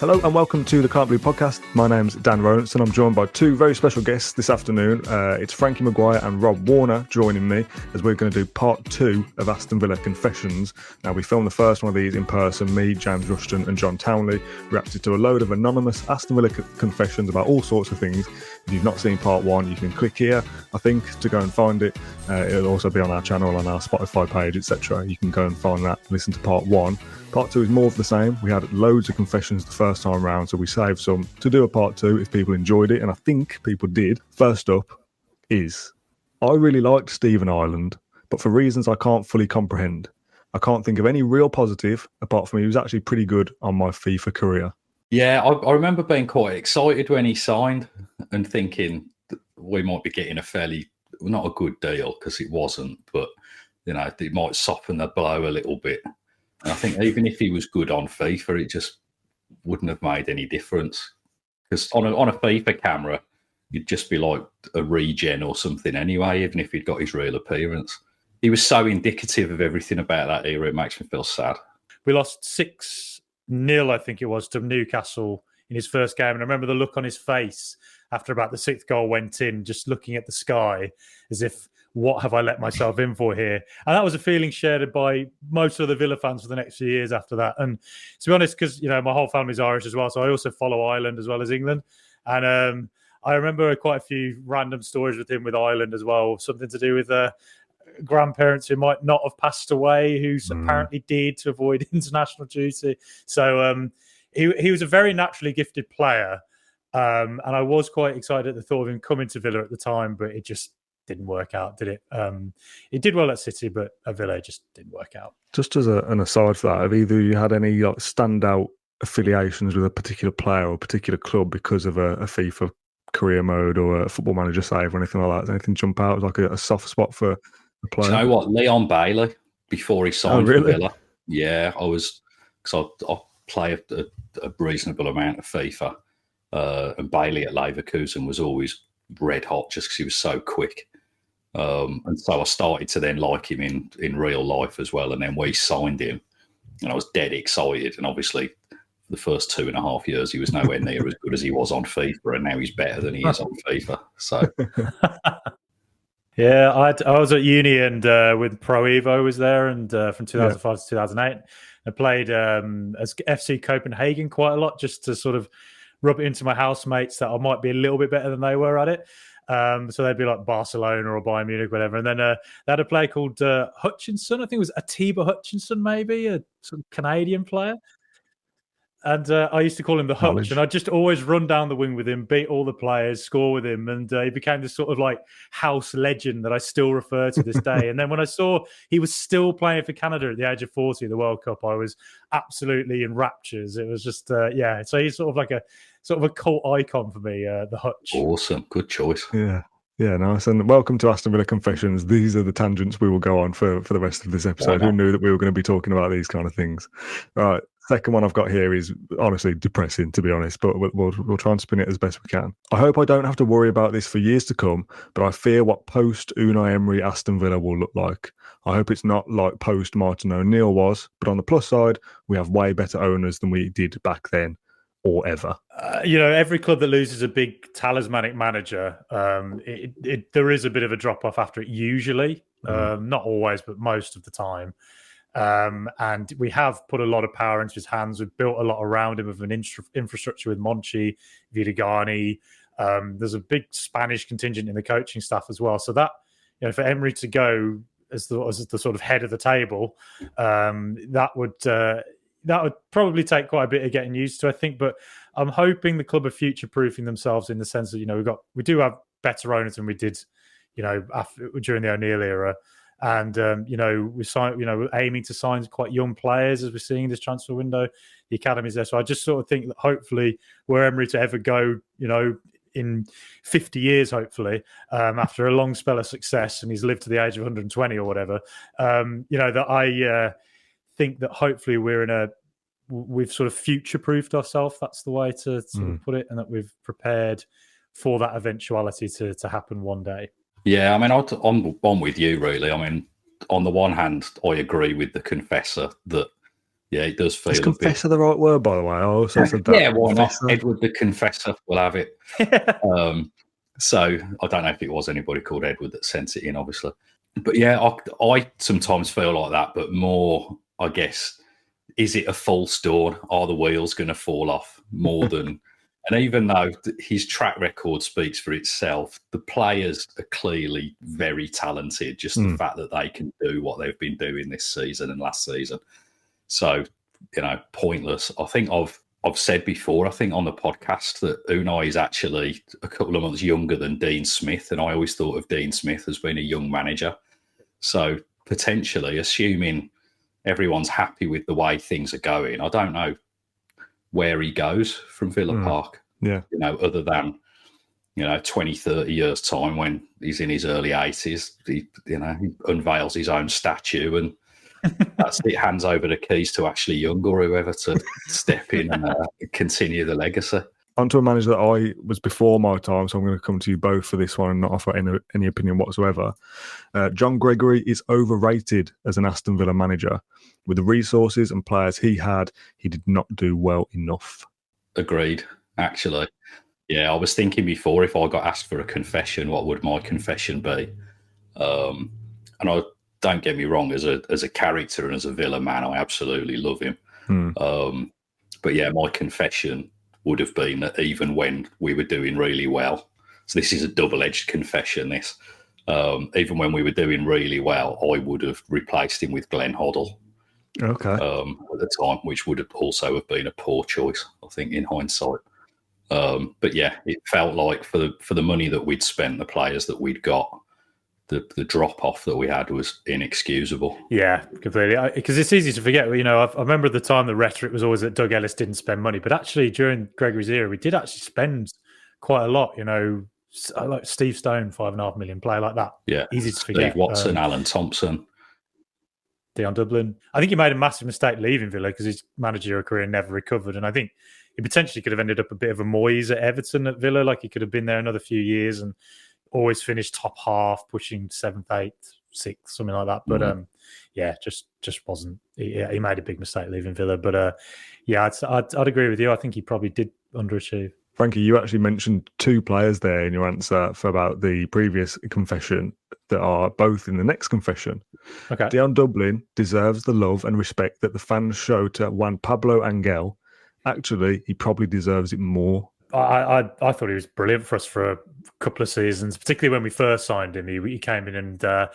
Hello and welcome to the Claret and Blue podcast. My name's Dan Rolinson and I'm joined by two very special guests this afternoon. Uh, it's Frankie Maguire and Rob Warner joining me as we're going to do part two of Aston Villa Confessions. Now, we filmed the first one of these in person. Me, James Rushton, and John Townley reacted to a load of anonymous Aston Villa co- confessions about all sorts of things. If you've not seen part one, you can click here, I think, to go and find it. Uh, it'll also be on our channel, on our Spotify page, etc. You can go and find that, listen to part one. Part two is more of the same. We had loads of confessions the first time round, so we saved some to do a part two if people enjoyed it, and I think people did. First up is I really liked Stephen Ireland, but for reasons I can't fully comprehend, I can't think of any real positive apart from he was actually pretty good on my FIFA career. Yeah, I, I remember being quite excited when he signed and thinking we might be getting a fairly not a good deal because it wasn't, but you know it might soften the blow a little bit. And I think even if he was good on FIFA, it just wouldn't have made any difference. Because on a, on a FIFA camera, you'd just be like a regen or something anyway, even if he'd got his real appearance. He was so indicative of everything about that era, it makes me feel sad. We lost 6 nil, I think it was, to Newcastle in his first game. And I remember the look on his face after about the sixth goal went in, just looking at the sky as if what have I let myself in for here? And that was a feeling shared by most of the Villa fans for the next few years after that. And to be honest, because you know my whole family's Irish as well, so I also follow Ireland as well as England. And um, I remember quite a few random stories with him with Ireland as well, something to do with uh, grandparents who might not have passed away, who mm. apparently did to avoid international duty. So um, he he was a very naturally gifted player. Um, and I was quite excited at the thought of him coming to Villa at the time, but it just didn't work out, did it? Um, it did well at City, but at Villa just didn't work out. Just as a, an aside for that, have either you had any like, standout affiliations with a particular player or a particular club because of a, a FIFA career mode or a football manager save or anything like that? Does anything jump out as like a, a, soft spot for a player? Do you know what? Leon Bailey, before he signed oh, really? for Villa. Yeah, I was, because I, I play a, a, reasonable amount of FIFA. Uh, and Bailey at Leverkusen was always red hot just because he was so quick. Um, and so I started to then like him in in real life as well. And then we signed him, and I was dead excited. And obviously, for the first two and a half years, he was nowhere near as good as he was on FIFA, and now he's better than he is on FIFA. So. yeah, I, I was at uni and uh, with Pro Evo was there, and uh, from 2005 yeah. to 2008, I played um, as FC Copenhagen quite a lot, just to sort of rub it into my housemates that I might be a little bit better than they were at it. Um, so they'd be like Barcelona or Bayern Munich, whatever. And then uh, they had a player called uh, Hutchinson. I think it was Atiba Hutchinson, maybe a Canadian player. And uh, I used to call him the Hutch, and I'd just always run down the wing with him, beat all the players, score with him, and uh, he became this sort of like house legend that I still refer to this day. and then when I saw he was still playing for Canada at the age of forty at the World Cup, I was absolutely in raptures. It was just, uh, yeah. So he's sort of like a sort of a cult icon for me, uh, the Hutch. Awesome, good choice. Yeah. Yeah, nice. And welcome to Aston Villa Confessions. These are the tangents we will go on for, for the rest of this episode. Who knew that we were going to be talking about these kind of things? All right. Second one I've got here is honestly depressing, to be honest, but we'll, we'll, we'll try and spin it as best we can. I hope I don't have to worry about this for years to come, but I fear what post Unai Emery Aston Villa will look like. I hope it's not like post Martin O'Neill was, but on the plus side, we have way better owners than we did back then or ever? Uh, you know, every club that loses a big talismanic manager, um, it, it, there is a bit of a drop off after it. Usually, mm. um, not always, but most of the time. Um, and we have put a lot of power into his hands. We've built a lot around him of an infra- infrastructure with Monchi, Vidagany. Um, there's a big Spanish contingent in the coaching staff as well. So that, you know, for Emery to go as the, as the sort of head of the table, um, that would uh, that would probably take quite a bit of getting used to, I think. But I'm hoping the club are future proofing themselves in the sense that you know we got we do have better owners than we did, you know, after, during the O'Neill era and um, you know we sign, you know, we're aiming to sign quite young players as we're seeing this transfer window. The academy's there, so I just sort of think that hopefully, where Emery to ever go, you know, in 50 years, hopefully, um, after a long spell of success, and he's lived to the age of 120 or whatever, um, you know, that I uh, think that hopefully we're in a we've sort of future proofed ourselves. That's the way to sort mm. put it, and that we've prepared for that eventuality to to happen one day. Yeah, I mean, I'm, I'm with you really. I mean, on the one hand, I agree with the confessor that yeah, it does feel. Is confessor bit... the right word, by the way? I also said that. yeah, why not? Edward the confessor will have it. um, so I don't know if it was anybody called Edward that sent it in, obviously. But yeah, I, I sometimes feel like that, but more, I guess, is it a false dawn? Are the wheels going to fall off more than and even though his track record speaks for itself, the players are clearly very talented. Just mm. the hmm. fact that they can do what they've been doing this season and last season. So, you know, pointless. I think I've I've said before, I think on the podcast that Unai is actually a couple of months younger than Dean Smith. And I always thought of Dean Smith as being a young manager. So potentially, assuming everyone's happy with the way things are going, I don't know where he goes from Villa mm. Park. Yeah. You know, other than, you know, 20, 30 years' time when he's in his early 80s, he, you know, he unveils his own statue and that's it, hands over the keys to Ashley Young or whoever to step in and uh, continue the legacy. Onto a manager that I was before my time, so I'm going to come to you both for this one and not offer any, any opinion whatsoever. Uh, John Gregory is overrated as an Aston Villa manager with the resources and players he had, he did not do well enough. Agreed, actually. Yeah, I was thinking before if I got asked for a confession, what would my confession be? Um, and I don't get me wrong, as a as a character and as a Villa man, I absolutely love him. Hmm. Um, but yeah, my confession would have been that even when we were doing really well, so this is a double edged confession. This, um, even when we were doing really well, I would have replaced him with Glenn Hoddle. Okay. Um, at the time, which would have also have been a poor choice, I think, in hindsight. Um, but yeah, it felt like for the for the money that we'd spent, the players that we'd got, the the drop off that we had was inexcusable. Yeah, completely. Because it's easy to forget. You know, I, I, remember the time the rhetoric was always that Doug Ellis didn't spend money, but actually during Gregory's era, we did actually spend quite a lot. You know, like Steve Stone, five and a half million player like that. Yeah, easy to forget. Steve Watson, um, Alan Thompson. Dion Dublin. I think he made a massive mistake leaving Villa because his managerial career never recovered. And I think he potentially could have ended up a bit of a Moyes at Everton at Villa. Like he could have been there another few years and always finished top half, pushing seventh, eighth, sixth, something like that. But mm-hmm. um, yeah, just just wasn't. He, he, made a big mistake leaving Villa. But uh, yeah, I'd, I'd, I'd agree with you. I think he probably did underachieve. Frankie, you actually mentioned two players there in your answer for about the previous confession that are both in the next confession. Okay. Dion Dublin deserves the love and respect that the fans show to Juan Pablo Angel. Actually, he probably deserves it more. I, I, I thought he was brilliant for us for a couple of seasons, particularly when we first signed him. He, he came in and uh,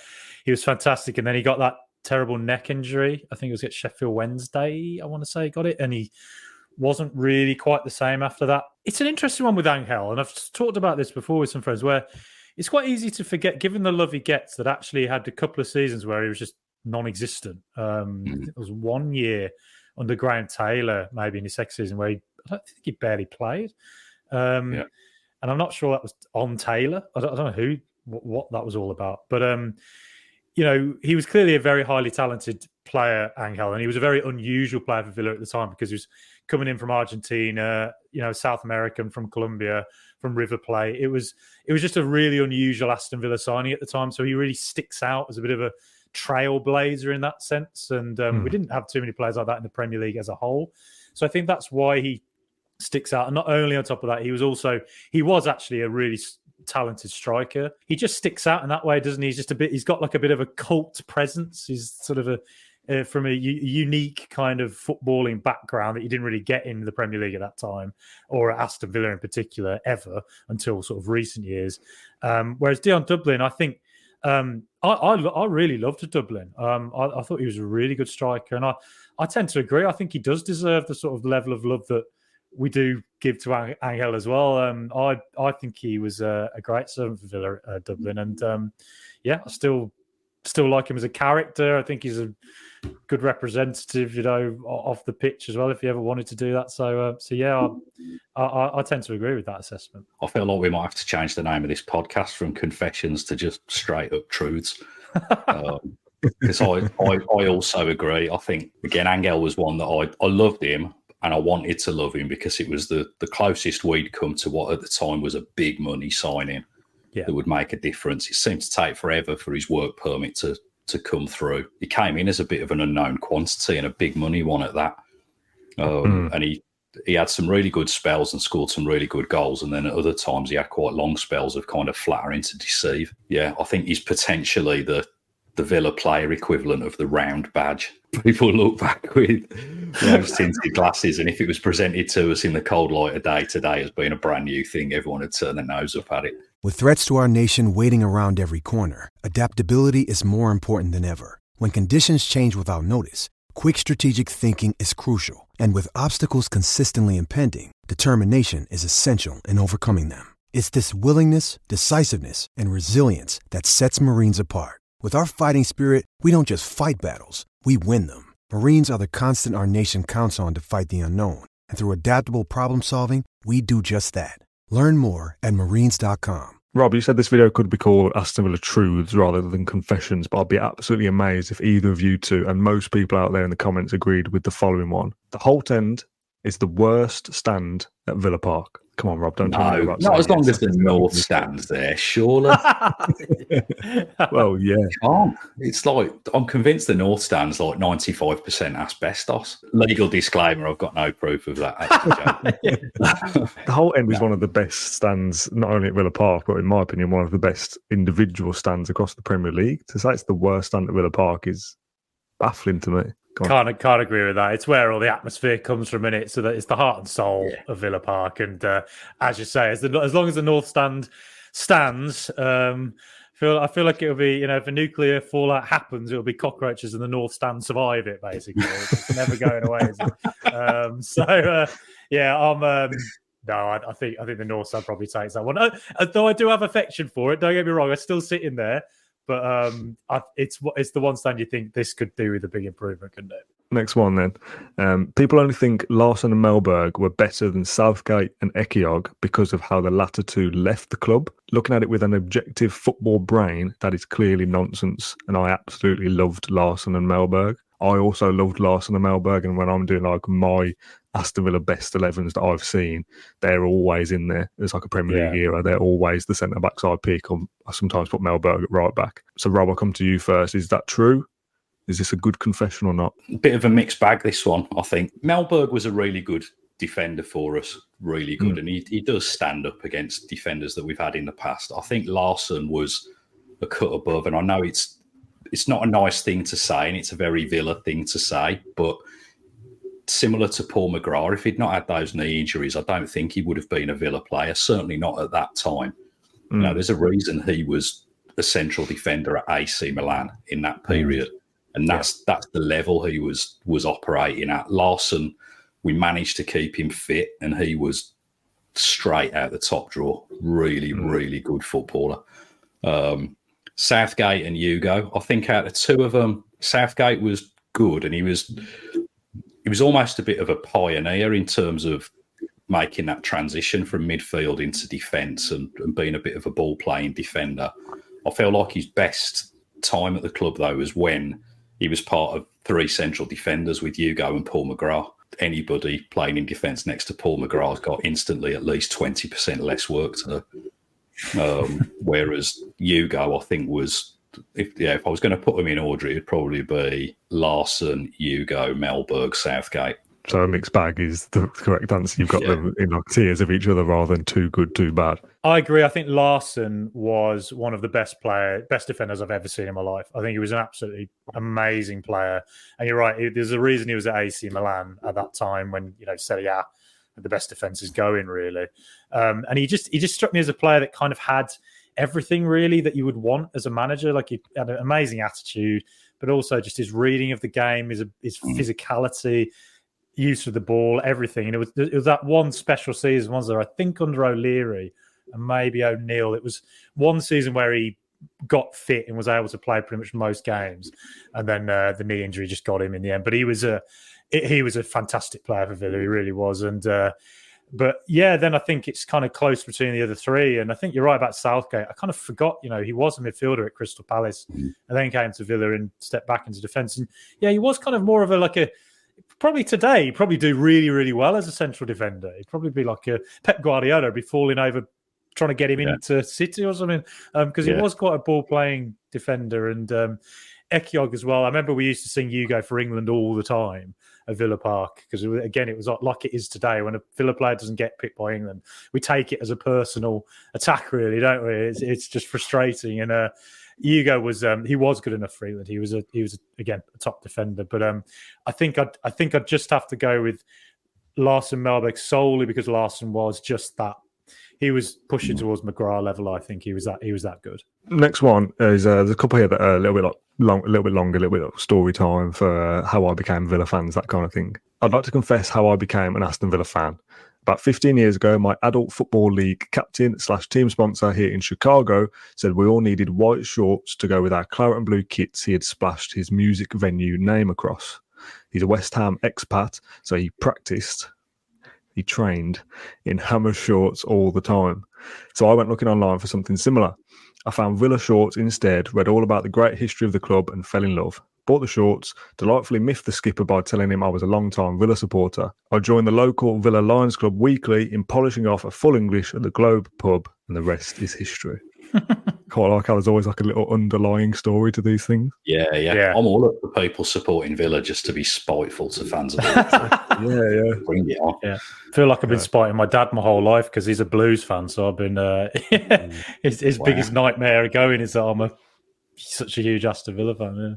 he was fantastic, and then he got that terrible neck injury. I think it was at Sheffield Wednesday. I want to say got it, and he wasn't really quite the same after that. It's an interesting one with Angel, and I've talked about this before with some friends where it's quite easy to forget, given the love he gets, that actually he had a couple of seasons where he was just non-existent. Um, mm. It was one year under Graham Taylor, maybe in his second season, where he, I don't think he barely played. Um, yeah. And I'm not sure that was on Taylor. I don't, I don't know who, what, what, that was all about. But um, you know, he was clearly a very highly talented player, Angel, and he was a very unusual player for Villa at the time because he was coming in from Argentina, you know, South American from Colombia, from River Plate. It was it was just a really unusual Aston Villa signing at the time. So he really sticks out as a bit of a trailblazer in that sense. And um, we hmm. didn't have too many players like that in the Premier League as a whole. So I think that's why he sticks out. And not only on top of that, he was also he was actually a really talented striker. He just sticks out in that way, doesn't he? He's just a bit. He's got like a bit of a cult presence. He's sort of a uh, from a u- unique kind of footballing background that you didn't really get in the Premier League at that time, or at Aston Villa in particular, ever until sort of recent years. Um, whereas Dion Dublin, I think. Um, I, I, I really loved Dublin. Um, I, I, thought he was a really good striker, and I, I tend to agree. I think he does deserve the sort of level of love that we do give to Angel as well. Um, I I think he was a, a great servant for Villa uh, Dublin, and um, yeah, I still still like him as a character. I think he's a good representative, you know, off the pitch as well. If he ever wanted to do that, so uh, so yeah, I, I, I, tend to agree with that assessment. I feel like we might have to change the name of this podcast from confessions to just straight up truths. because um, I, I, I also agree. I think again, Angel was one that I I loved him, and I wanted to love him because it was the the closest we'd come to what at the time was a big money signing yeah. that would make a difference. It seemed to take forever for his work permit to to come through. He came in as a bit of an unknown quantity and a big money one at that, um, mm. and he he had some really good spells and scored some really good goals. And then at other times he had quite long spells of kind of flattering to deceive. Yeah, I think he's potentially the the Villa player equivalent of the round badge. People look back with tinted glasses, and if it was presented to us in the cold light of day today as being a brand new thing, everyone would turn their nose up at it. With threats to our nation waiting around every corner, adaptability is more important than ever. When conditions change without notice, quick strategic thinking is crucial, and with obstacles consistently impending, determination is essential in overcoming them. It's this willingness, decisiveness, and resilience that sets Marines apart. With our fighting spirit, we don't just fight battles, we win them. Marines are the constant our nation counts on to fight the unknown. And through adaptable problem solving, we do just that. Learn more at marines.com. Rob, you said this video could be called Aston Villa Truths rather than Confessions, but I'd be absolutely amazed if either of you two and most people out there in the comments agreed with the following one. The Holte End is the worst stand at Villa Park. Come on, Rob, don't no, tell me about Not as long as the North stands there, surely. well, yeah. Can't. It's like, I'm convinced the North stands like 95% asbestos. Legal disclaimer, I've got no proof of that. the Holte End is one of the best stands, not only at Villa Park, but in my opinion, one of the best individual stands across the Premier League. To say it's the worst stand at Villa Park is baffling to me. Can't can't agree with that. It's where all the atmosphere comes from in it. So that it's the heart and soul yeah. of Villa Park. And uh, as you say, as, the, as long as the North Stand stands, um, feel I feel like it'll be you know if a nuclear fallout happens, it'll be cockroaches and the North Stand survive it. Basically, it's never going away. Um, so uh, yeah, I'm. Um, no, I, I, think I think the North Stand probably takes that one. Uh, though I do have affection for it. Don't get me wrong. I still sit in there. But um, I, it's it's the one stand you think this could do with a big improvement, couldn't it? Next one then. Um, people only think Laursen and Mellberg were better than Southgate and Ehiogu because of how the latter two left the club. Looking at it with an objective football brain, that is clearly nonsense. And I absolutely loved Laursen and Mellberg. I also loved Laursen and Mellberg. and when I'm doing like my Aston Villa best 11s that I've seen, they're always in there. It's like a Premier yeah. League era. They're always the centre backs I pick. I sometimes put Mellberg at right back. So, Rob, I'll come to you first. Is that true? Is this a good confession or not? Bit of a mixed bag, this one, I think. Mellberg was a really good defender for us, really good. Mm. And he, he does stand up against defenders that we've had in the past. I think Laursen was a cut above. And I know it's it's not a nice thing to say and it's a very Villa thing to say, but similar to Paul McGrath, if he'd not had those knee injuries, I don't think he would have been a Villa player. Certainly not at that time. Mm. You know, hmm. there's a reason he was a central defender at AC Milan in that period, and that's yeah. that's the level he was was operating at. Laursen, we managed to keep him fit, and he was straight out the top drawer. Really, mm. really good footballer. Um, Southgate and Ugo, I think out of two of them, Southgate was good, and he was he was almost a bit of a pioneer in terms of making that transition from midfield into defence and, and, being a bit of a ball playing defender. I feel like his best time at the club though was when he was part of three central defenders with Ugo and Paul McGrath. Anybody playing in defence next to Paul McGrath got instantly at least twenty percent less work to. Um, whereas Ugo, I think, was if yeah, if I was going to put them in order, it'd probably be Laursen, Ugo, Mellberg, Southgate. So a mixed bag is the correct answer. You've got Yeah. them in like tiers of each other rather than too good, too bad. I agree. I think Laursen was one of the best player, best defenders I've ever seen in my life. I think he was an absolutely amazing player. And you're right. There's a reason he was at AC Milan at that time when you know Serie A had the best defenses going, really. Um, and he just he just struck me as a player that kind of had everything really that you would want as a manager. Like he had an amazing attitude, but also just his reading of the game, his his physicality, use of the ball, everything. And it was it was that one special season, was there? I think under O'Leary and maybe O'Neill. It was one season where he got fit and was able to play pretty much most games, and then uh, the knee injury just got him in the end. But he was a he was a fantastic player for Villa. He really was, and. Uh, but yeah, then I think it's kind of close between the other three. And I think you're right about Southgate. I kind of forgot, you know, he was a midfielder at Crystal Palace and then came to Villa and stepped back into defence. And yeah, he was kind of more of a like a probably today, he'd probably do really, really well as a central defender. He'd probably be like a Pep Guardiola, be falling over trying to get him Yeah. into City or something. Because Yeah. he was quite a ball playing defender. And um, Ehiogu as well. I remember we used to sing Ugo for England all the time at Villa Park because again, it was like- like it is today when a Villa player doesn't get picked by England. We take it as a personal attack, really, don't we? It's, it's just frustrating. And uh, Ugo was um, he was good enough for England. He was a he was again a top defender. But um, I think I'd I think I'd just have to go with Laursen Mellberg solely because Laursen was just that. He was pushing towards McGrath level. I think he was that he was that good. Next one is uh, there's a couple here that are a little bit like long, a little bit longer, a little bit of story time for how I became Villa fans, that kind of thing. I'd like to confess how I became an Aston Villa fan. About 15 years ago, my adult football league captain slash team sponsor here in Chicago said we all needed white shorts to go with our claret and blue kits he had splashed his music venue name across. He's a West Ham expat, so he practiced, he trained in hammer shorts all the time. So I went looking online for something similar. I found Villa shorts instead, read all about the great history of the club, and fell in love. Bought the shorts, delightfully miffed the skipper by telling him I was a long time Villa supporter. I joined the local Villa Lions Club weekly in polishing off a full English at the Globe pub, and the rest is history. Quite like how there's always like a little underlying story to these things. Yeah, yeah, Yeah. I'm all up for people supporting Villa just to be spiteful to fans of Villa. Yeah, yeah. Bring it on. I feel like I've been spiting my dad my whole life because he's a blues fan. So I've been uh, his, his Wow. biggest nightmare going is that I'm a such a huge Aston Villa fan. Yeah.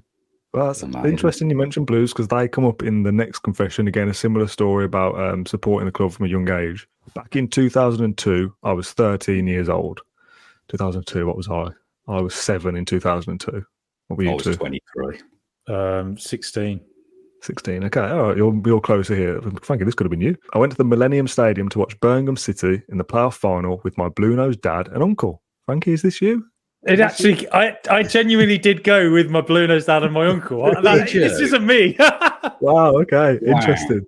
Well, that's Amazing. interesting you mentioned blues because they come up in the next confession. Again, a similar story about um, supporting the club from a young age. Back in 2002, I was 13 years old. 2002, what was I? I was seven in 2002. What were you? I you was two? 23. Um, 16. 16. Okay, all right, you're, you're closer here. Frankie, this could have been you. I went to the Millennium Stadium to watch Birmingham City in the playoff final with my blue nosed dad and uncle. Frankie, is this you? It actually, I, I genuinely did go with my blue nose dad and my uncle. That- this isn't me. Wow, okay, Wow. interesting.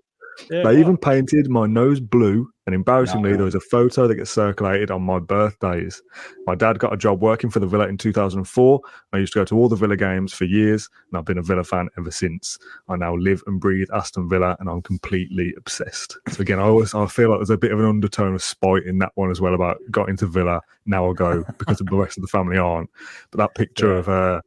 Yeah, They wow. even painted my nose blue, and embarrassingly, No. there was a photo that gets circulated on my birthdays. My dad got a job working for the Villa in 2004. I used to go to all the Villa games for years, and I've been a Villa fan ever since. I now live and breathe Aston Villa, and I'm completely obsessed. So again, I always I feel like there's a bit of an undertone of spite in that one as well about got into Villa, now I go because the rest of the family aren't. But that picture Yeah. of uh,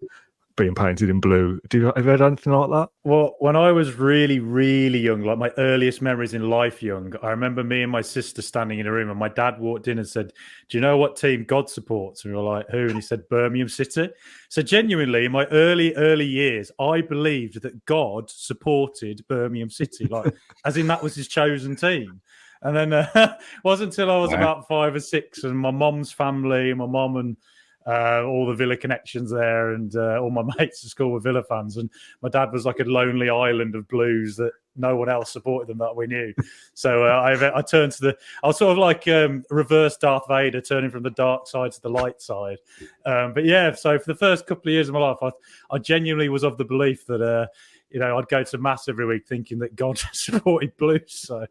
being painted in blue, do you have you had anything like that? Well, when I was really, really young, like my earliest memories in life young, I remember me and my sister standing in a room and my dad walked in and said, Do you know what team God supports? And we were like, Who? And he said, Birmingham City. So, genuinely, in my early, early years, I believed that God supported Birmingham City, like, as in that was his chosen team. And then uh, it wasn't until I was Wow. about five or six, and my mom's family, my mom and uh, all the Villa connections there, and uh, all my mates at school were Villa fans. And my dad was like a lonely island of blues that no one else supported them that we knew. So uh, I, I turned to the, I was sort of like um, reverse Darth Vader, turning from the dark side to the light side. Um, but yeah, so for the first couple of years of my life, I, I genuinely was of the belief that, uh, you know, I'd go to mass every week thinking that God supported blues. So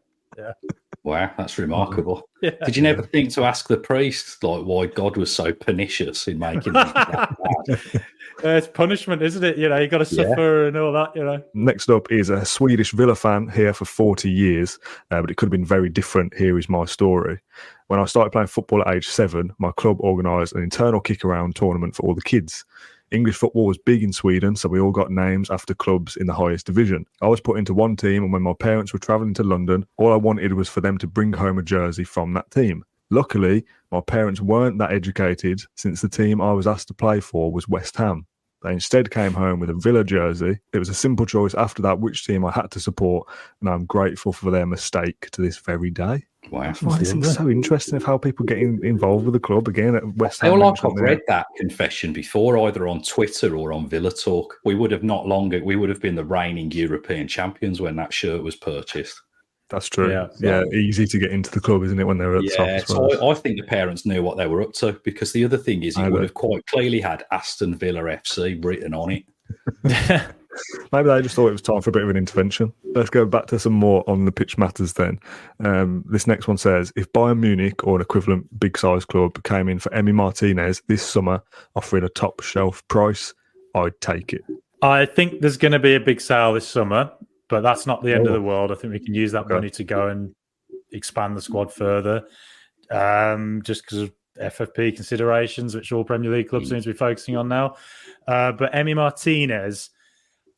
Wow, that's remarkable. yeah. Did you never think to ask the priest like why God was so pernicious in making them that? Uh, it's punishment, isn't it? You know, you got to Yeah. suffer and all that. You know. Next up is a Swedish Villa fan here for 40 years, uh, but it could have been very different. Here is my story. When I started playing football at age seven, my club organised an internal kick around tournament for all the kids. English football was big in Sweden, so we all got names after clubs in the highest division. I was put into one team, and when my parents were travelling to London, all I wanted was for them to bring home a jersey from that team. Luckily, my parents weren't that educated since the team I was asked to play for was West Ham. They instead came home with a Villa jersey. It was a simple choice after that which team I had to support, and I'm grateful for their mistake to this very day. Wow. I find it's so interesting of how people get in, involved with the club again at West I Ham. feel like I've there. read that confession before, either on Twitter or on Villa Talk. We would have not long, we would have been the reigning European champions when that shirt was purchased. That's true. Yeah. Yeah, easy to get into the club, isn't it, when they're at the top? Yeah, I suppose. so I, I think the parents knew what they were up to because the other thing is, he I would bet. have quite clearly had Aston Villa FC written on it. Maybe they just thought it was time for a bit of an intervention. Let's go back to some more on the pitch matters then. Um, this next one says if Bayern Munich or an equivalent big size club came in for Emi Martinez this summer offering a top shelf price, I'd take it. I think there's going to be a big sale this summer, but that's not the end of Oh. the world. I think we can use that money to go and expand the squad further, um, just because of FFP considerations, which all Premier League clubs Mm. seem to be focusing on now. Uh, but Emi Martinez,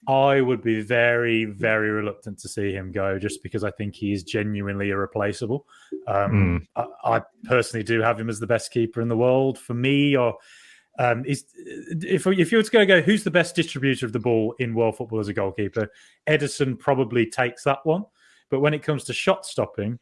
I would be very, very reluctant to see him go, just because I think he is genuinely irreplaceable. Um, I, I personally do have him as the best keeper in the world. For me, or um, is if if you were to go go, who's the best distributor of the ball in world football as a goalkeeper? Ederson probably takes that one. But when it comes to shot stopping,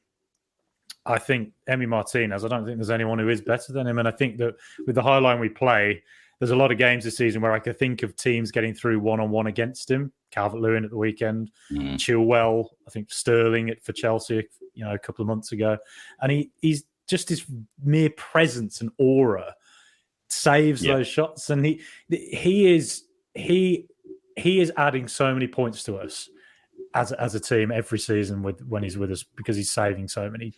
I think Emi Martinez. I don't think there's anyone who is better than him. And I think that with the high line we play, there's a lot of games this season where I could think of teams getting through one on one against him. Calvert Lewin at the weekend, Mm. Chilwell, I think Sterling at, for Chelsea, you know, a couple of months ago, and he he's just his mere presence and aura saves Yeah. those shots, and he he is he he is adding so many points to us as as a team every season with when he's with us because he's saving so many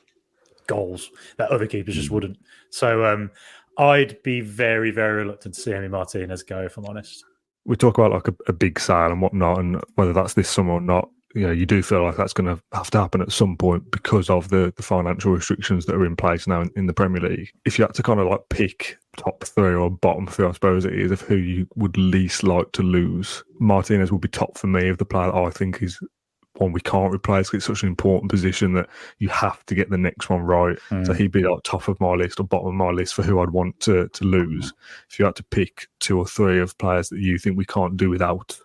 goals that other keepers just wouldn't. So um, I'd be very very reluctant to see Emi Martinez go if I'm honest. We talk about like a, a big sale and whatnot, and whether that's this summer or not. You know, you do feel like that's going to have to happen at some point because of the, the financial restrictions that are in place now in, in the Premier League. If you had to kind of like pick top three or bottom three, I suppose it is, of who you would least like to lose, Martinez would be top for me of the player that I think is one we can't replace. It's such an important position that you have to get the next one right. So mm. he'd be like top of my list or bottom of my list for who I'd want to to lose. If you had to pick two or three of players that you think we can't do without,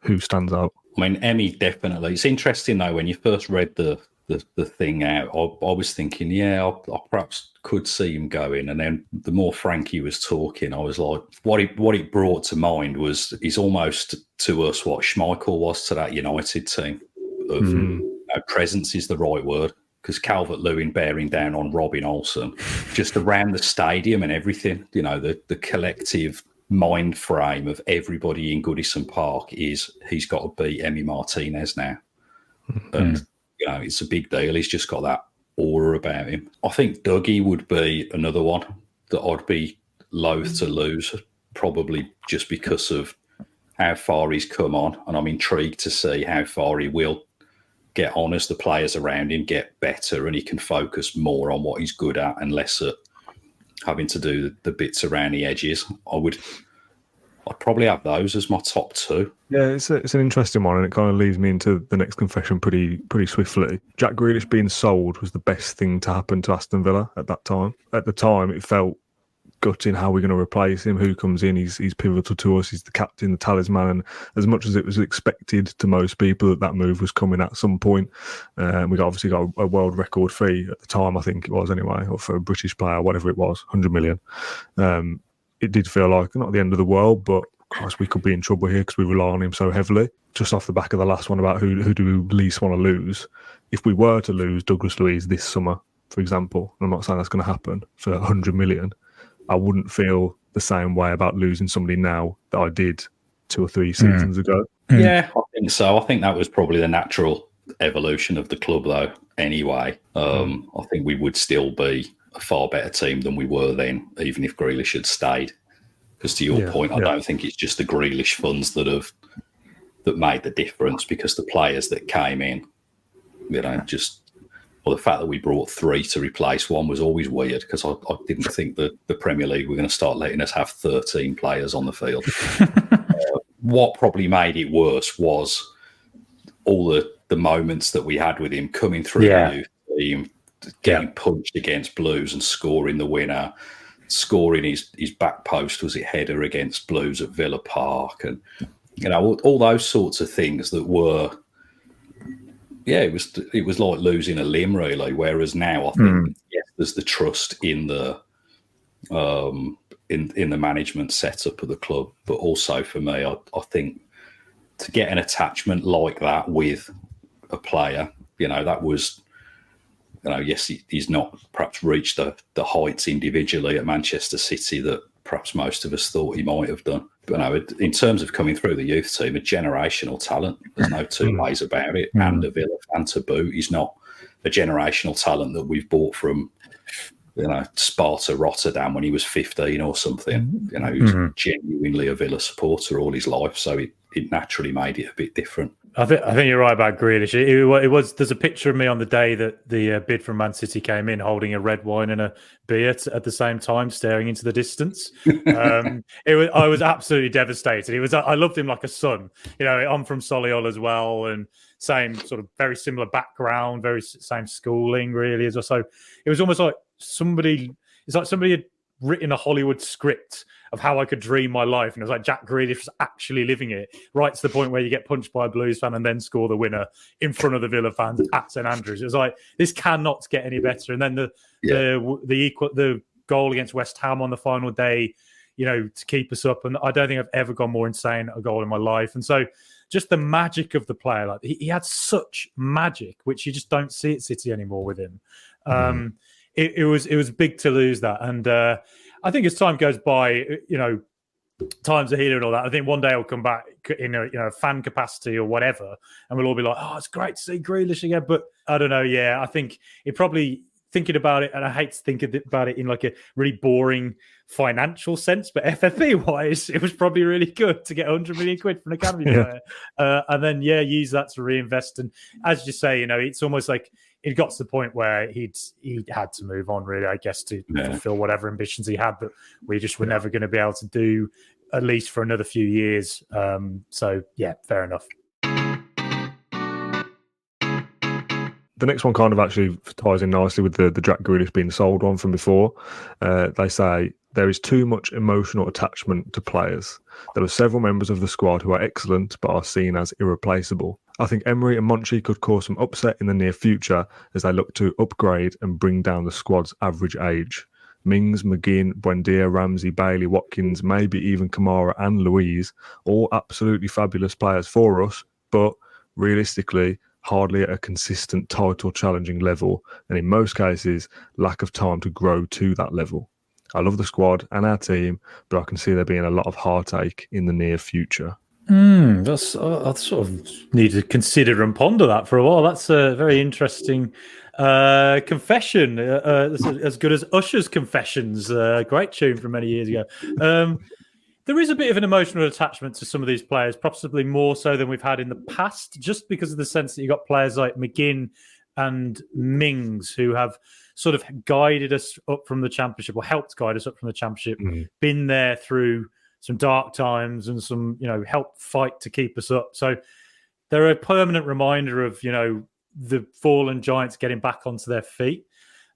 who stands out? I mean, Emi definitely. It's interesting though when you first read the the, the thing out. I, I was thinking, yeah, I, I perhaps could see him going. And then the more Frankie was talking, I was like, what it what it brought to mind was he's almost to us what Schmeichel was to that United team. Of Mm. uh, presence is the right word because Calvert Lewin bearing down on Robin Olsen, just around the stadium and everything. You know, the the collective mind frame of everybody in Goodison Park is he's got to beat Emi Martinez now, hmm. and hmm. you know it's a big deal. He's just got that aura about him. I think Dougie would be another one that I'd be loath to lose, probably just because of how far he's come on, and I'm intrigued to see how far he will get on as the players around him get better and he can focus more on what he's good at and less at having to do the, the bits around the edges. I would, I'd probably have those as my top two. Yeah, it's a, it's an interesting one, and it kind of leads me into the next confession pretty pretty swiftly. Jack Grealish being sold was the best thing to happen to Aston Villa at that time. At the time, it felt gutting how we're going to replace him. Who comes in? He's he's pivotal to us. He's the captain, the talisman, and as much as it was expected to most people that that move was coming at some point, uh, we got, obviously got a, world record fee at the time. I think it was anyway, or for a British player, whatever it was, hundred million. Um, it did feel like not the end of the world, but Christ, we could be in trouble here because we rely on him so heavily. Just off the back of the last one about who who do we least want to lose. If we were to lose Douglas Luiz this summer, for example, I'm not saying that's going to happen for 100 million, I wouldn't feel the same way about losing somebody now that I did two or three seasons ago. Yeah, I think so. I think that was probably the natural evolution of the club, though. Anyway, um, I think we would still be a far better team than we were then, even if Grealish had stayed. Because to your Yeah, point, I yeah. don't think it's just the Grealish funds that have that made the difference. Because the players that came in, you know, just Well, the fact that we brought three to replace one was always weird because I, I, didn't think that the Premier League were going to start letting us have 13 players on the field. uh, what probably made it worse was all the, the moments that we had with him coming through yeah. the youth team, getting yeah. punched against Blues and scoring the winner, scoring his, his back post was it header against Blues at Villa Park, and you know all, all those sorts of things that were yeah, it was it was like losing a limb really. Whereas now I think mm. yes, there's the trust in the um in in the management setup of the club, but also for me, I, I think to get an attachment like that with a player, you know, that was you know, yes, he, he's not perhaps reached the, the heights individually at Manchester City that perhaps most of us thought he might have done. But no, in terms of coming through the youth team, a generational talent. There's no two hmm. ways about it. Mm. And a Villa fan to boot. He's not a generational talent that we've bought from, you know, Sparta Rotterdam when he was 15 or something. You know, he was mm-hmm. genuinely a Villa supporter all his life. So it, it naturally made it a bit different. I think I think you're right about Grealish. It, it, it, was there's a picture of me on the day that the uh, bid from Man City came in, holding a red wine and a beer t- at the same time, staring into the distance. Um, it was I was absolutely devastated. Was I loved him like a son. You know, I'm from Solihull as well, and same sort of very similar background, very same schooling, really as well. So it was almost like somebody. It's like somebody had written a Hollywood script of how I could dream my life. And it was like Jack Grealish was actually living it, right to the point where you get punched by a Blues fan and then score the winner in front of the Villa fans at St Andrews. It was like this cannot get any better. And then the yeah. the the equal the goal against West Ham on the final day, you know, to keep us up. And I don't think I've ever gone more insane a goal in my life. And so just the magic of the player, like he, he had such magic, which you just don't see at City anymore with him. Mm. Um, it, it was it was big to lose that. And uh, I think as time goes by, you know, times are healing and all that. I think one day I'll come back in a you know fan capacity or whatever, and we'll all be like, "Oh, it's great to see Grealish again." But I don't know. Yeah, I think it probably thinking about it, and I hate to think about it in like a really boring financial sense, but FFP wise, it was probably really good to get 100 million quid from an academy yeah. player, uh, and then yeah, use that to reinvest. And as you say, you know, it's almost like it got to the point where he'd he had to move on, really, I guess, to yeah. fulfill whatever ambitions he had. But we just were yeah. never going to be able to do at least for another few years. Um, so yeah, fair enough. The next one kind of actually ties in nicely with the the Jack Grealish being sold one from before. Uh, they say there is too much emotional attachment to players. There are several members of the squad who are excellent but are seen as irreplaceable. I think Emery and Monchi could cause some upset in the near future as they look to upgrade and bring down the squad's average age. Mings, McGinn, Buendia, Ramsey, Bailey, Watkins, maybe even Kamara and Luiz, all absolutely fabulous players for us, but realistically, hardly at a consistent title challenging level, and in most cases, lack of time to grow to that level. I love the squad and our team, but I can see there being a lot of heartache in the near future. Mm, that's I sort of need to consider and ponder that for a while. That's a very interesting uh, confession, uh, uh, as good as Usher's confessions. Uh, great tune from many years ago. Um, there is a bit of an emotional attachment to some of these players, possibly more so than we've had in the past, just because of the sense that you've got players like McGinn and Mings who have sort of guided us up from the championship or helped guide us up from the championship, mm-hmm. been there through some dark times and some, you know, help fight to keep us up. So they're a permanent reminder of, you know, the fallen giants getting back onto their feet.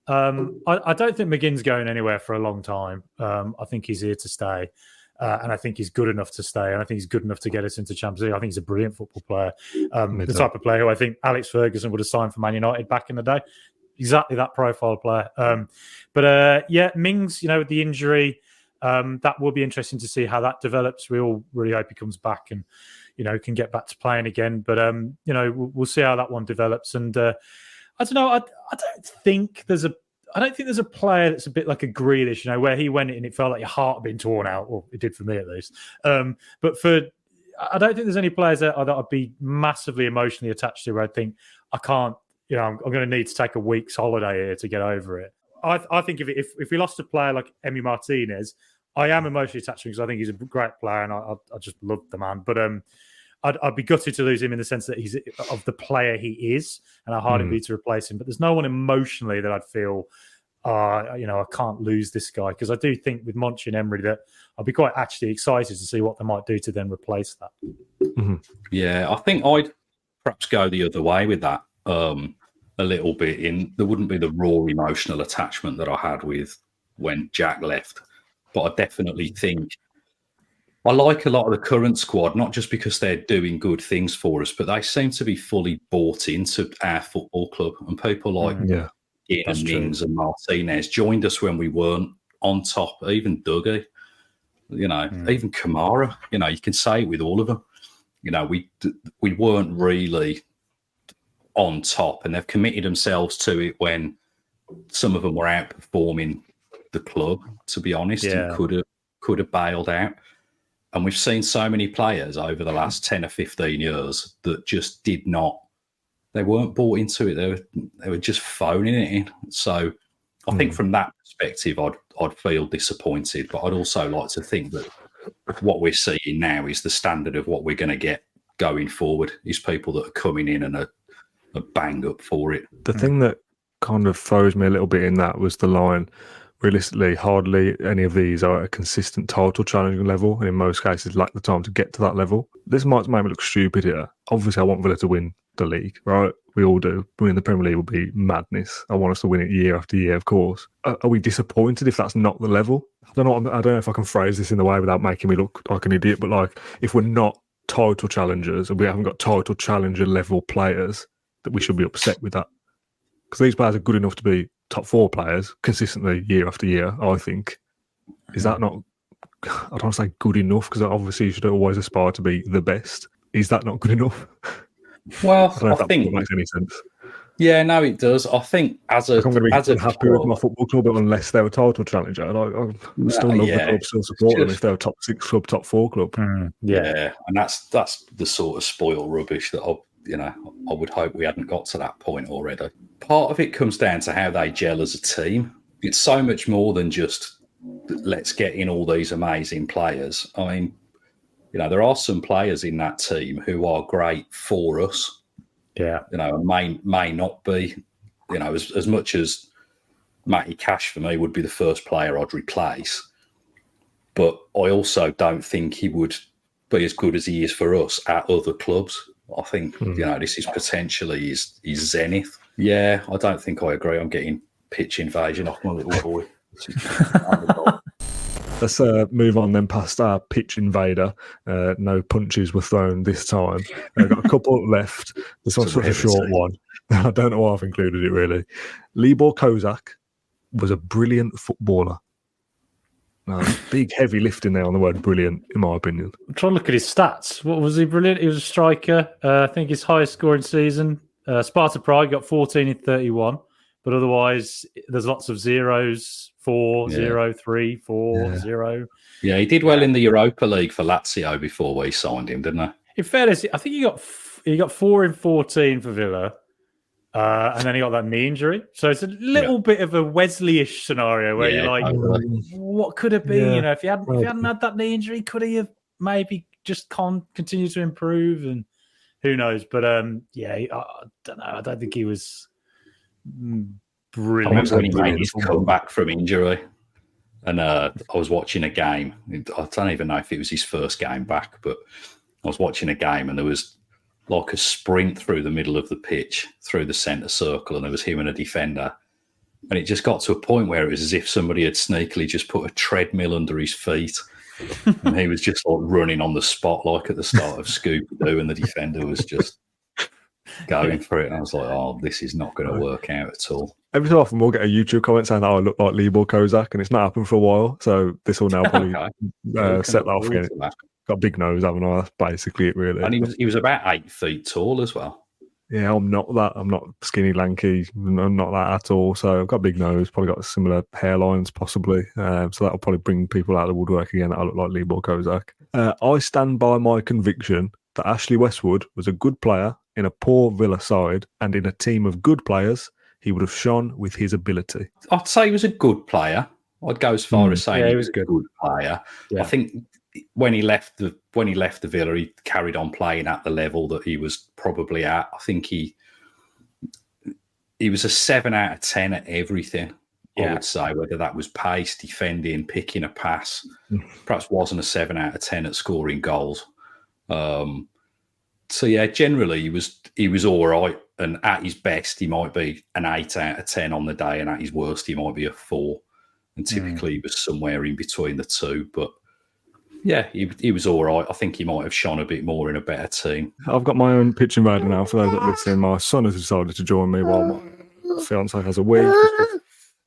Um, I, I, don't think McGinn's going anywhere for a long time. Um, I think he's here to stay. Uh, and I think he's good enough to stay. And I think he's good enough to get us into Champions League. I think he's a brilliant football player. Um, the type of player who I think Alex Ferguson would have signed for Man United back in the day. Exactly that profile player. Um, but uh, yeah, Mings, you know, with the injury, um, that will be interesting to see how that develops. We all really hope he comes back and you know can get back to playing again. But um, you know we'll, we'll, see how that one develops. And uh, I don't know. I, I don't think there's a I don't think there's a player that's a bit like a Grealish, you know, where he went and it felt like your heart had been torn out, or it did for me at least. Um, but for I don't think there's any players that, that I'd be massively emotionally attached to. Where I think I can't, you know, I'm, I'm going to need to take a week's holiday here to get over it. I, I think if, if if we lost a player like Emi Martinez, I am emotionally attached to him because I think he's a great player and I, I, I just love the man. But um, I'd, I'd be gutted to lose him in the sense that he's of the player he is, and how hard Mm. it'd be to replace him. But there's no one emotionally that I'd feel, uh, you know, I can't lose this guy because I do think with Monchi and Emery that I'd be quite actually excited to see what they might do to then replace that. Yeah, I think I'd perhaps go the other way with that um, a little bit. In there wouldn't be the raw emotional attachment that I had with when Jack left, but I definitely think I like a lot of the current squad, not just because they're doing good things for us, but they seem to be fully bought into our football club. And people like Yeah. Ian That's and true. And Martinez joined us when we weren't on top. Even Dougie, you know, Mm. even Kamara. You know, you can say it with all of them. You know, we we weren't really on top, and they've committed themselves to it when some of them were outperforming the club. To be honest, Yeah. and could have could have bailed out. And we've seen so many players over the last ten or fifteen years that just did not they weren't bought into it. They were they were just phoning it in. So I think hmm. from that perspective, I'd I'd feel disappointed. But I'd also like to think that what we're seeing now is the standard of what we're going to get going forward. Is people that are coming in and are, are bang up for it. The hmm. thing that kind of throws me a little bit in that was the line. Realistically, hardly any of these are at a consistent title challenging level, and in most cases, lack the time to get to that level. This might make me look stupid here. Obviously, I want Villa to win the league, right? We all do. Winning the Premier League would be madness. I want us to win it year after year, of course. Are, are we disappointed if that's not the level? I don't know. I don't know if I can phrase this in the way without making me look like an idiot. But like, if we're not title challengers and we haven't got title challenger level players, that we should be upset with that because these players are good enough to be top four players consistently year after year. I think is that mm-hmm. not? I don't want to say good enough because obviously you should always aspire to be the best. Is that not good enough? Well, I don't know I if that think makes any sense. yeah, no, it does. I think as a Like, I'm going to as a happy with club- my football club unless they're a title challenger. Like, I still love yeah. the club, still support them if they're a top six club, top four club. Mm, yeah. Yeah, and that's that's the sort of spoil rubbish that I, you know, I would hope we hadn't got to that point already. Part of it comes down to how they gel as a team. It's so much more than just let's get in all these amazing players. I mean, you know, there are some players in that team who are great for us. Yeah. You know, may may not be. You know, as as much as Matty Cash for me would be the first player I'd replace, but I also don't think he would be as good as he is for us at other clubs. I think Hmm. you know this is potentially his his zenith. Yeah, I don't think I agree. I'm getting pitch invasion off my little boy. Let's uh, move on then past our pitch invader. Uh, no punches were thrown this time. I've got a couple left. This one's such a short one. I don't know why I've included it really. Libor Kozak was a brilliant footballer. Uh, big heavy lift in there on the word brilliant, in my opinion. I'm trying to look at his stats. What was he brilliant? He was a striker. Uh, I think his highest scoring season. Uh, Sparta Prague got 14 in 31, but otherwise there's lots of zeros, four, Yeah. zero, three, four, Yeah. zero. Yeah, he did well in the Europa League for Lazio before we signed him, didn't he? In fairness, I think he got f- he got four in 14 for Villa, uh, and then he got that knee injury. So it's a little bit of a Wesley-ish scenario where Yeah, you're like, totally. what could it be? Yeah. You know, if he hadn't if he hadn't had that knee injury, could he have maybe just con- continue to improve? And who knows? But um, yeah, I, I don't know. I don't think he was mm, I brilliant. remember when he made his comeback from injury, and uh, I was watching a game. I don't even know if it was his first game back, but I was watching a game, and there was like a sprint through the middle of the pitch, through the centre circle, and there was him and a defender. And it just got to a point where it was as if somebody had sneakily just put a treadmill under his feet. and he was just like running on the spot, like at the start of Scooby Doo, and the defender was just going for it. And I was like, oh, this is not going to work out at all. Every so often we'll get a YouTube comment saying, "Oh, I look like Libor Kozak," and it's not happened for a while. So this will now probably Okay. uh, set that off again. that. Got a big nose, haven't I? That's basically it, really. And he was he was about eight feet tall as well. Yeah, I'm not that. I'm not skinny, lanky. I'm not that at all. So I've got a big nose. Probably got similar hairlines, possibly. Um, so that'll probably bring people out of the woodwork again. That I look like Libor Kozak. Uh, I stand by my conviction that Ashley Westwood was a good player in a poor Villa side, and in a team of good players, he would have shone with his ability. I'd say he was a good player. I'd go as far Mm, as saying yeah, he he was was a good. good player. Yeah. I think when he left the when he left the Villa, he carried on playing at the level that he was probably at. I think he he was a seven out of ten at everything. Yeah. I would say whether that was pace, defending, picking a pass, perhaps wasn't a seven out of ten at scoring goals. Um, so yeah, generally he was he was all right, and at his best he might be an eight out of ten on the day, and at his worst he might be a four. And hmm. typically mm. he was somewhere in between the two, but yeah, he, he was all right. I think he might have shone a bit more in a better team. I've got my own pitching radar now. For those that listen, my son has decided to join me while my fiance has a week.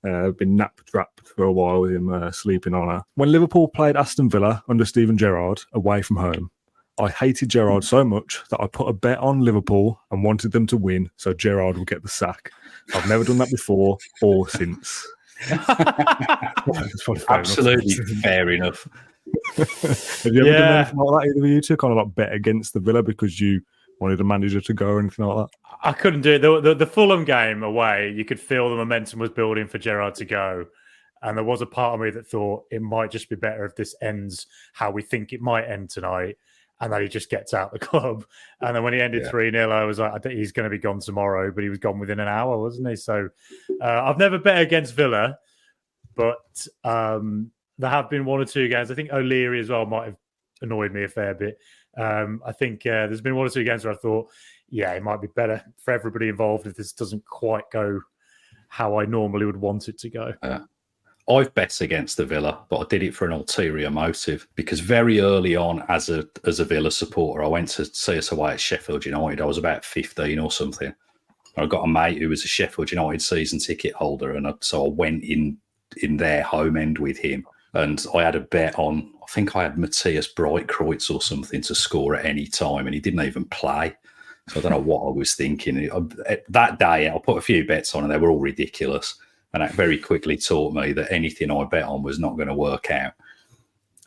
Uh, I've been nap trapped for a while with him uh, sleeping on her. When Liverpool played Aston Villa under Steven Gerrard away from home, I hated Gerrard so much that I put a bet on Liverpool and wanted them to win so Gerrard would get the sack. I've never done that before or since. Absolutely fair enough. Have you ever yeah. done anything like that either you took on a like bet against the Villa because you wanted a manager to go or anything like that? I couldn't do it. The, the, the Fulham game away, you could feel the momentum was building for Gerrard to go. And there was a part of me that thought it might just be better if this ends how we think it might end tonight and then he just gets out the club. And then when he ended 3 yeah. 0, I was like, I think he's going to be gone tomorrow, but he was gone within an hour, wasn't he? So uh, I've never bet against Villa, but um, there have been one or two games. I think O'Leary as well might have annoyed me a fair bit. Um, I think uh, there's been one or two games where I thought, yeah, it might be better for everybody involved if this doesn't quite go how I normally would want it to go. Yeah. I've bet against the Villa, but I did it for an ulterior motive because very early on, as a as a Villa supporter, I went to see us away at Sheffield United. I was about fifteen or something. I got a mate who was a Sheffield United season ticket holder, and I, so I went in in their home end with him, and I had a bet on. I think I had Matthias Breitkreutz or something to score at any time, and he didn't even play. So I don't know what I was thinking. That day, I put a few bets on, and they were all ridiculous. And that very quickly taught me that anything I bet on was not going to work out.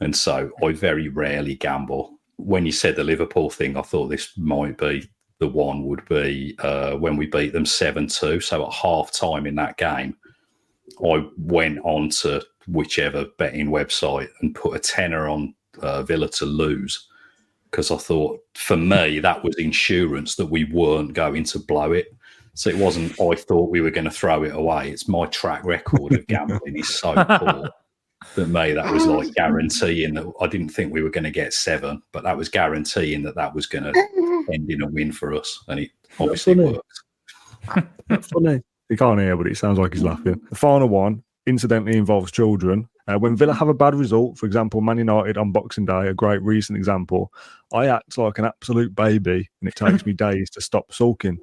And so I very rarely gamble. When you said the Liverpool thing, I thought this might be the one would be uh, when we beat them 7 2. So at half time in that game, I went on to whichever betting website and put a tenner on uh, Villa to lose because I thought for me that was insurance that we weren't going to blow it. So it wasn't, I thought we were going to throw it away. It's my track record of gambling is so poor that me, that was like guaranteeing that I didn't think we were going to get seven, but that was guaranteeing that that was going to end in a win for us. And it obviously worked. funny. You can't hear, but it sounds like he's laughing. The final one incidentally involves children. Uh, when Villa have a bad result, for example, Man United on Boxing Day, a great recent example, I act like an absolute baby and it takes me days to stop sulking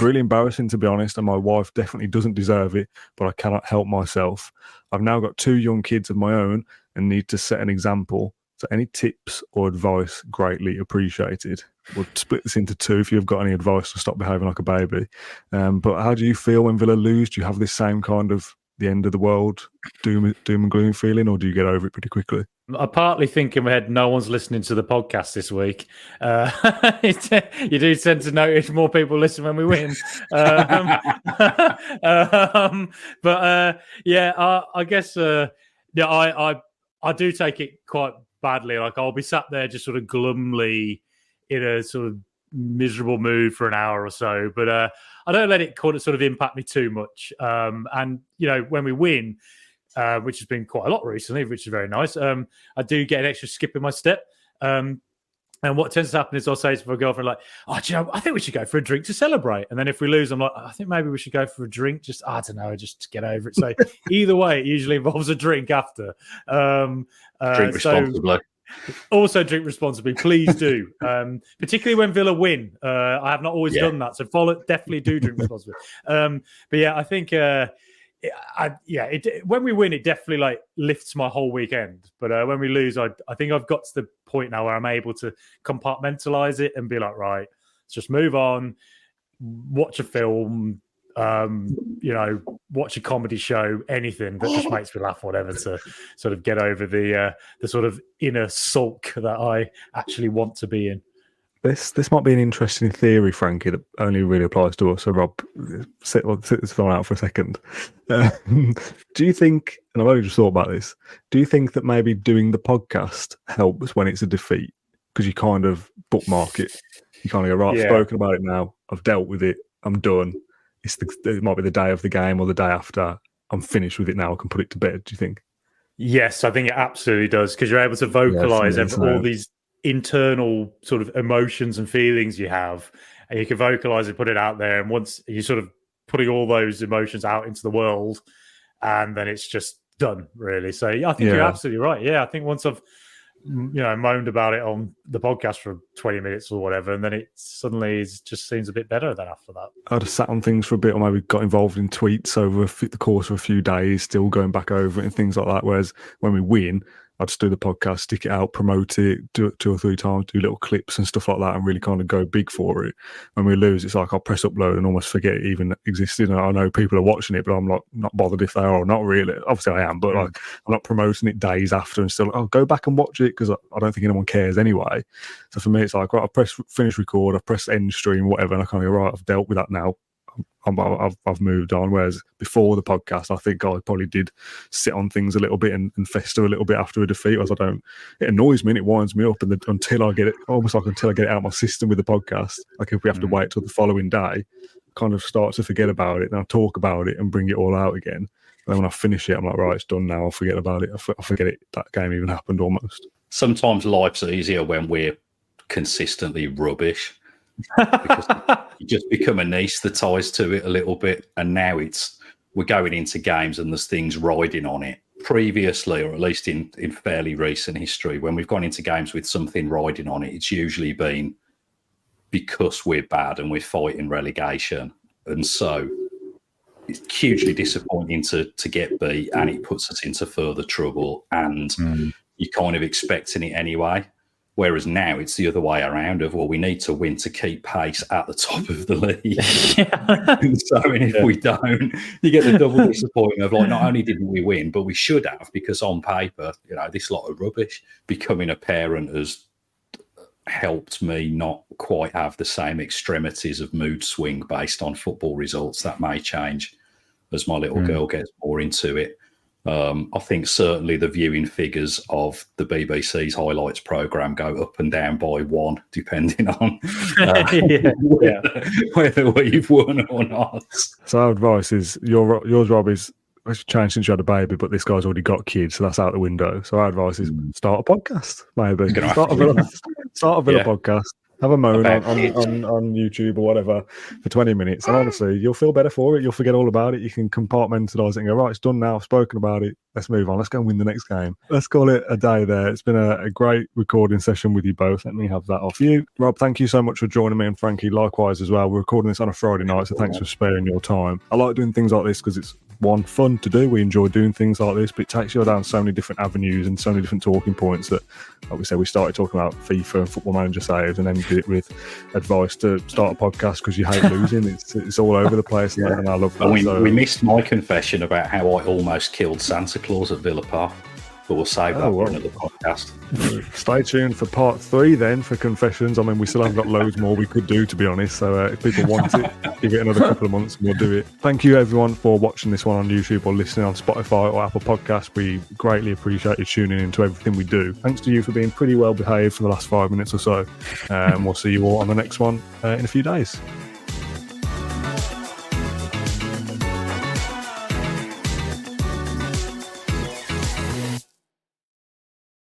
really embarrassing to be honest, and my wife definitely doesn't deserve it, but I cannot help myself. I've now got two young kids of my own and need to set an example. So any tips or advice greatly appreciated. We'll split this into two if you've got any advice to stop behaving like a baby. Um, but how do you feel when Villa lose? Do you have this same kind of the end of the world doom doom and gloom feeling, or do you get over it pretty quickly? I partly think in my head, no one's listening to the podcast this week. Uh, you do tend to notice more people listen when we win. um, um, but uh, yeah, I, I guess uh, yeah, I, I I do take it quite badly. Like I'll be sat there just sort of glumly in a sort of miserable mood for an hour or so. But uh, I don't let it sort of impact me too much. Um, and you know, when we win, uh, which has been quite a lot recently, which is very nice, um, I do get an extra skip in my step. Um, and what tends to happen is I'll say to my girlfriend, like, oh, you know, I think we should go for a drink to celebrate. And then if we lose, I'm like, I think maybe we should go for a drink. Just, I don't know, just to get over it. So either way, it usually involves a drink after. Um, uh, drink responsibly. So, also drink responsibly, please do. Um, particularly when Villa win. Uh, I have not always yeah. done that, so follow. Definitely do drink responsibly. Um, but yeah, I think. Uh, I, yeah, it, when we win, it definitely like lifts my whole weekend. But uh, when we lose, I, I think I've got to the point now where I'm able to compartmentalize it and be like, right, let's just move on, watch a film, um, you know, watch a comedy show, anything that just makes me laugh, whatever, to sort of get over the uh, the sort of inner sulk that I actually want to be in. This this might be an interesting theory, Frankie, that only really applies to us. So, Rob, sit, sit this one out for a second. Um, do you think, and I've only just thought about this, do you think that maybe doing the podcast helps when it's a defeat? Because you kind of bookmark it. You kind of go, right, I've Yeah. spoken about it now. I've dealt with it. I'm done. It's the, it might be the day of the game or the day after. I'm finished with it now. I can put it to bed. Do you think? Yes, I think it absolutely does because you're able to vocalize all these internal sort of emotions and feelings you have, and you can vocalize and put it out there. And once you're sort of putting all those emotions out into the world, and then it's just done, really. So yeah, I think you're absolutely right. Yeah, I think once I've you know moaned about it on the podcast for 20 minutes or whatever, and then it suddenly is, just seems a bit better then after that. I'd have sat on things for a bit, or maybe got involved in tweets over the course of a few days, still going back over it and things like that. Whereas when we win, I'd just do the podcast, stick it out, promote it, do it two or three times, do little clips and stuff like that, and really kind of go big for it. When we lose, it's like I'll press upload and almost forget it even existed. And I know people are watching it, but I'm like not bothered if they are or not really. Obviously, I am, but like I'm not promoting it days after and still. Like, oh, go back and watch it because I, I don't think anyone cares anyway. So for me, it's like right, I press finish record, I press end stream, whatever, and I kind of go right. I've dealt with that now. I'm, I've, I've moved on. Whereas before the podcast, I think I probably did sit on things a little bit and, and fester a little bit after a defeat. As I don't, it annoys me and it winds me up, and then, until I get it, almost like until I get it out of my system with the podcast. Like if we have to mm. wait till the following day, kind of start to forget about it, and I talk about it and bring it all out again. And then when I finish it, I'm like, right, it's done now. I'll forget about it. I, f- I forget it. That game even happened almost. Sometimes life's easier when we're consistently rubbish. because just become anaesthetised to it a little bit. And now it's we're going into games and there's things riding on it. Previously, or at least in, in fairly recent history, when we've gone into games with something riding on it, it's usually been because we're bad and we're fighting relegation. And so it's hugely disappointing to to get beat and it puts us into further trouble and hmm. you're kind of expecting it anyway. Whereas now it's the other way around of well, we need to win to keep pace at the top of the league. and so and if we don't, you get the double disappointment of like not only didn't we win, but we should have because on paper, you know, this lot of rubbish. Becoming a parent has helped me not quite have the same extremities of mood swing based on football results. That may change as my little hmm. girl gets more into it. Um, I think certainly the viewing figures of the BBC's highlights program go up and down by one, depending on uh, Yeah, whether, whether we've won or not. So our advice is your yours, Rob, is it's changed since you had a baby, but this guy's already got kids, so that's out the window. So our advice is start a podcast, maybe. Start a to. Villa, start a Villa Yeah. podcast. Have a moan on, on, on, on YouTube or whatever for 20 minutes. And oh. honestly, you'll feel better for it. You'll forget all about it. You can compartmentalize it and go, right, it's done now. I've spoken about it. Let's move on. Let's go and win the next game. Let's call it a day there. It's been a, a great recording session with you both. Let me have that off you. Rob, thank you so much for joining me and Frankie likewise as well. We're recording this on a Friday night, so thanks for sparing your time. I like doing things like this because it's one fun to do. We enjoy doing things like this, but it takes you down so many different avenues and so many different talking points that, like we said, we started talking about FIFA and Football Manager saves, and then did it with advice to start a podcast because you hate losing. It's it's all over the place, and, and I love that. We, So- we missed my confession about how I almost killed Santa Claus at Villa Park, but we'll save that Oh, for another podcast. Stay tuned for part three then for confessions. I mean, we still have got loads more we could do, to be honest. So uh, if people want it, give it another couple of months and we'll do it. Thank you, everyone, for watching this one on YouTube or listening on Spotify or Apple Podcasts. We greatly appreciate you tuning into everything we do. Thanks to you for being pretty well behaved for the last five minutes or so. Um, we'll see you all on the next one uh, in a few days.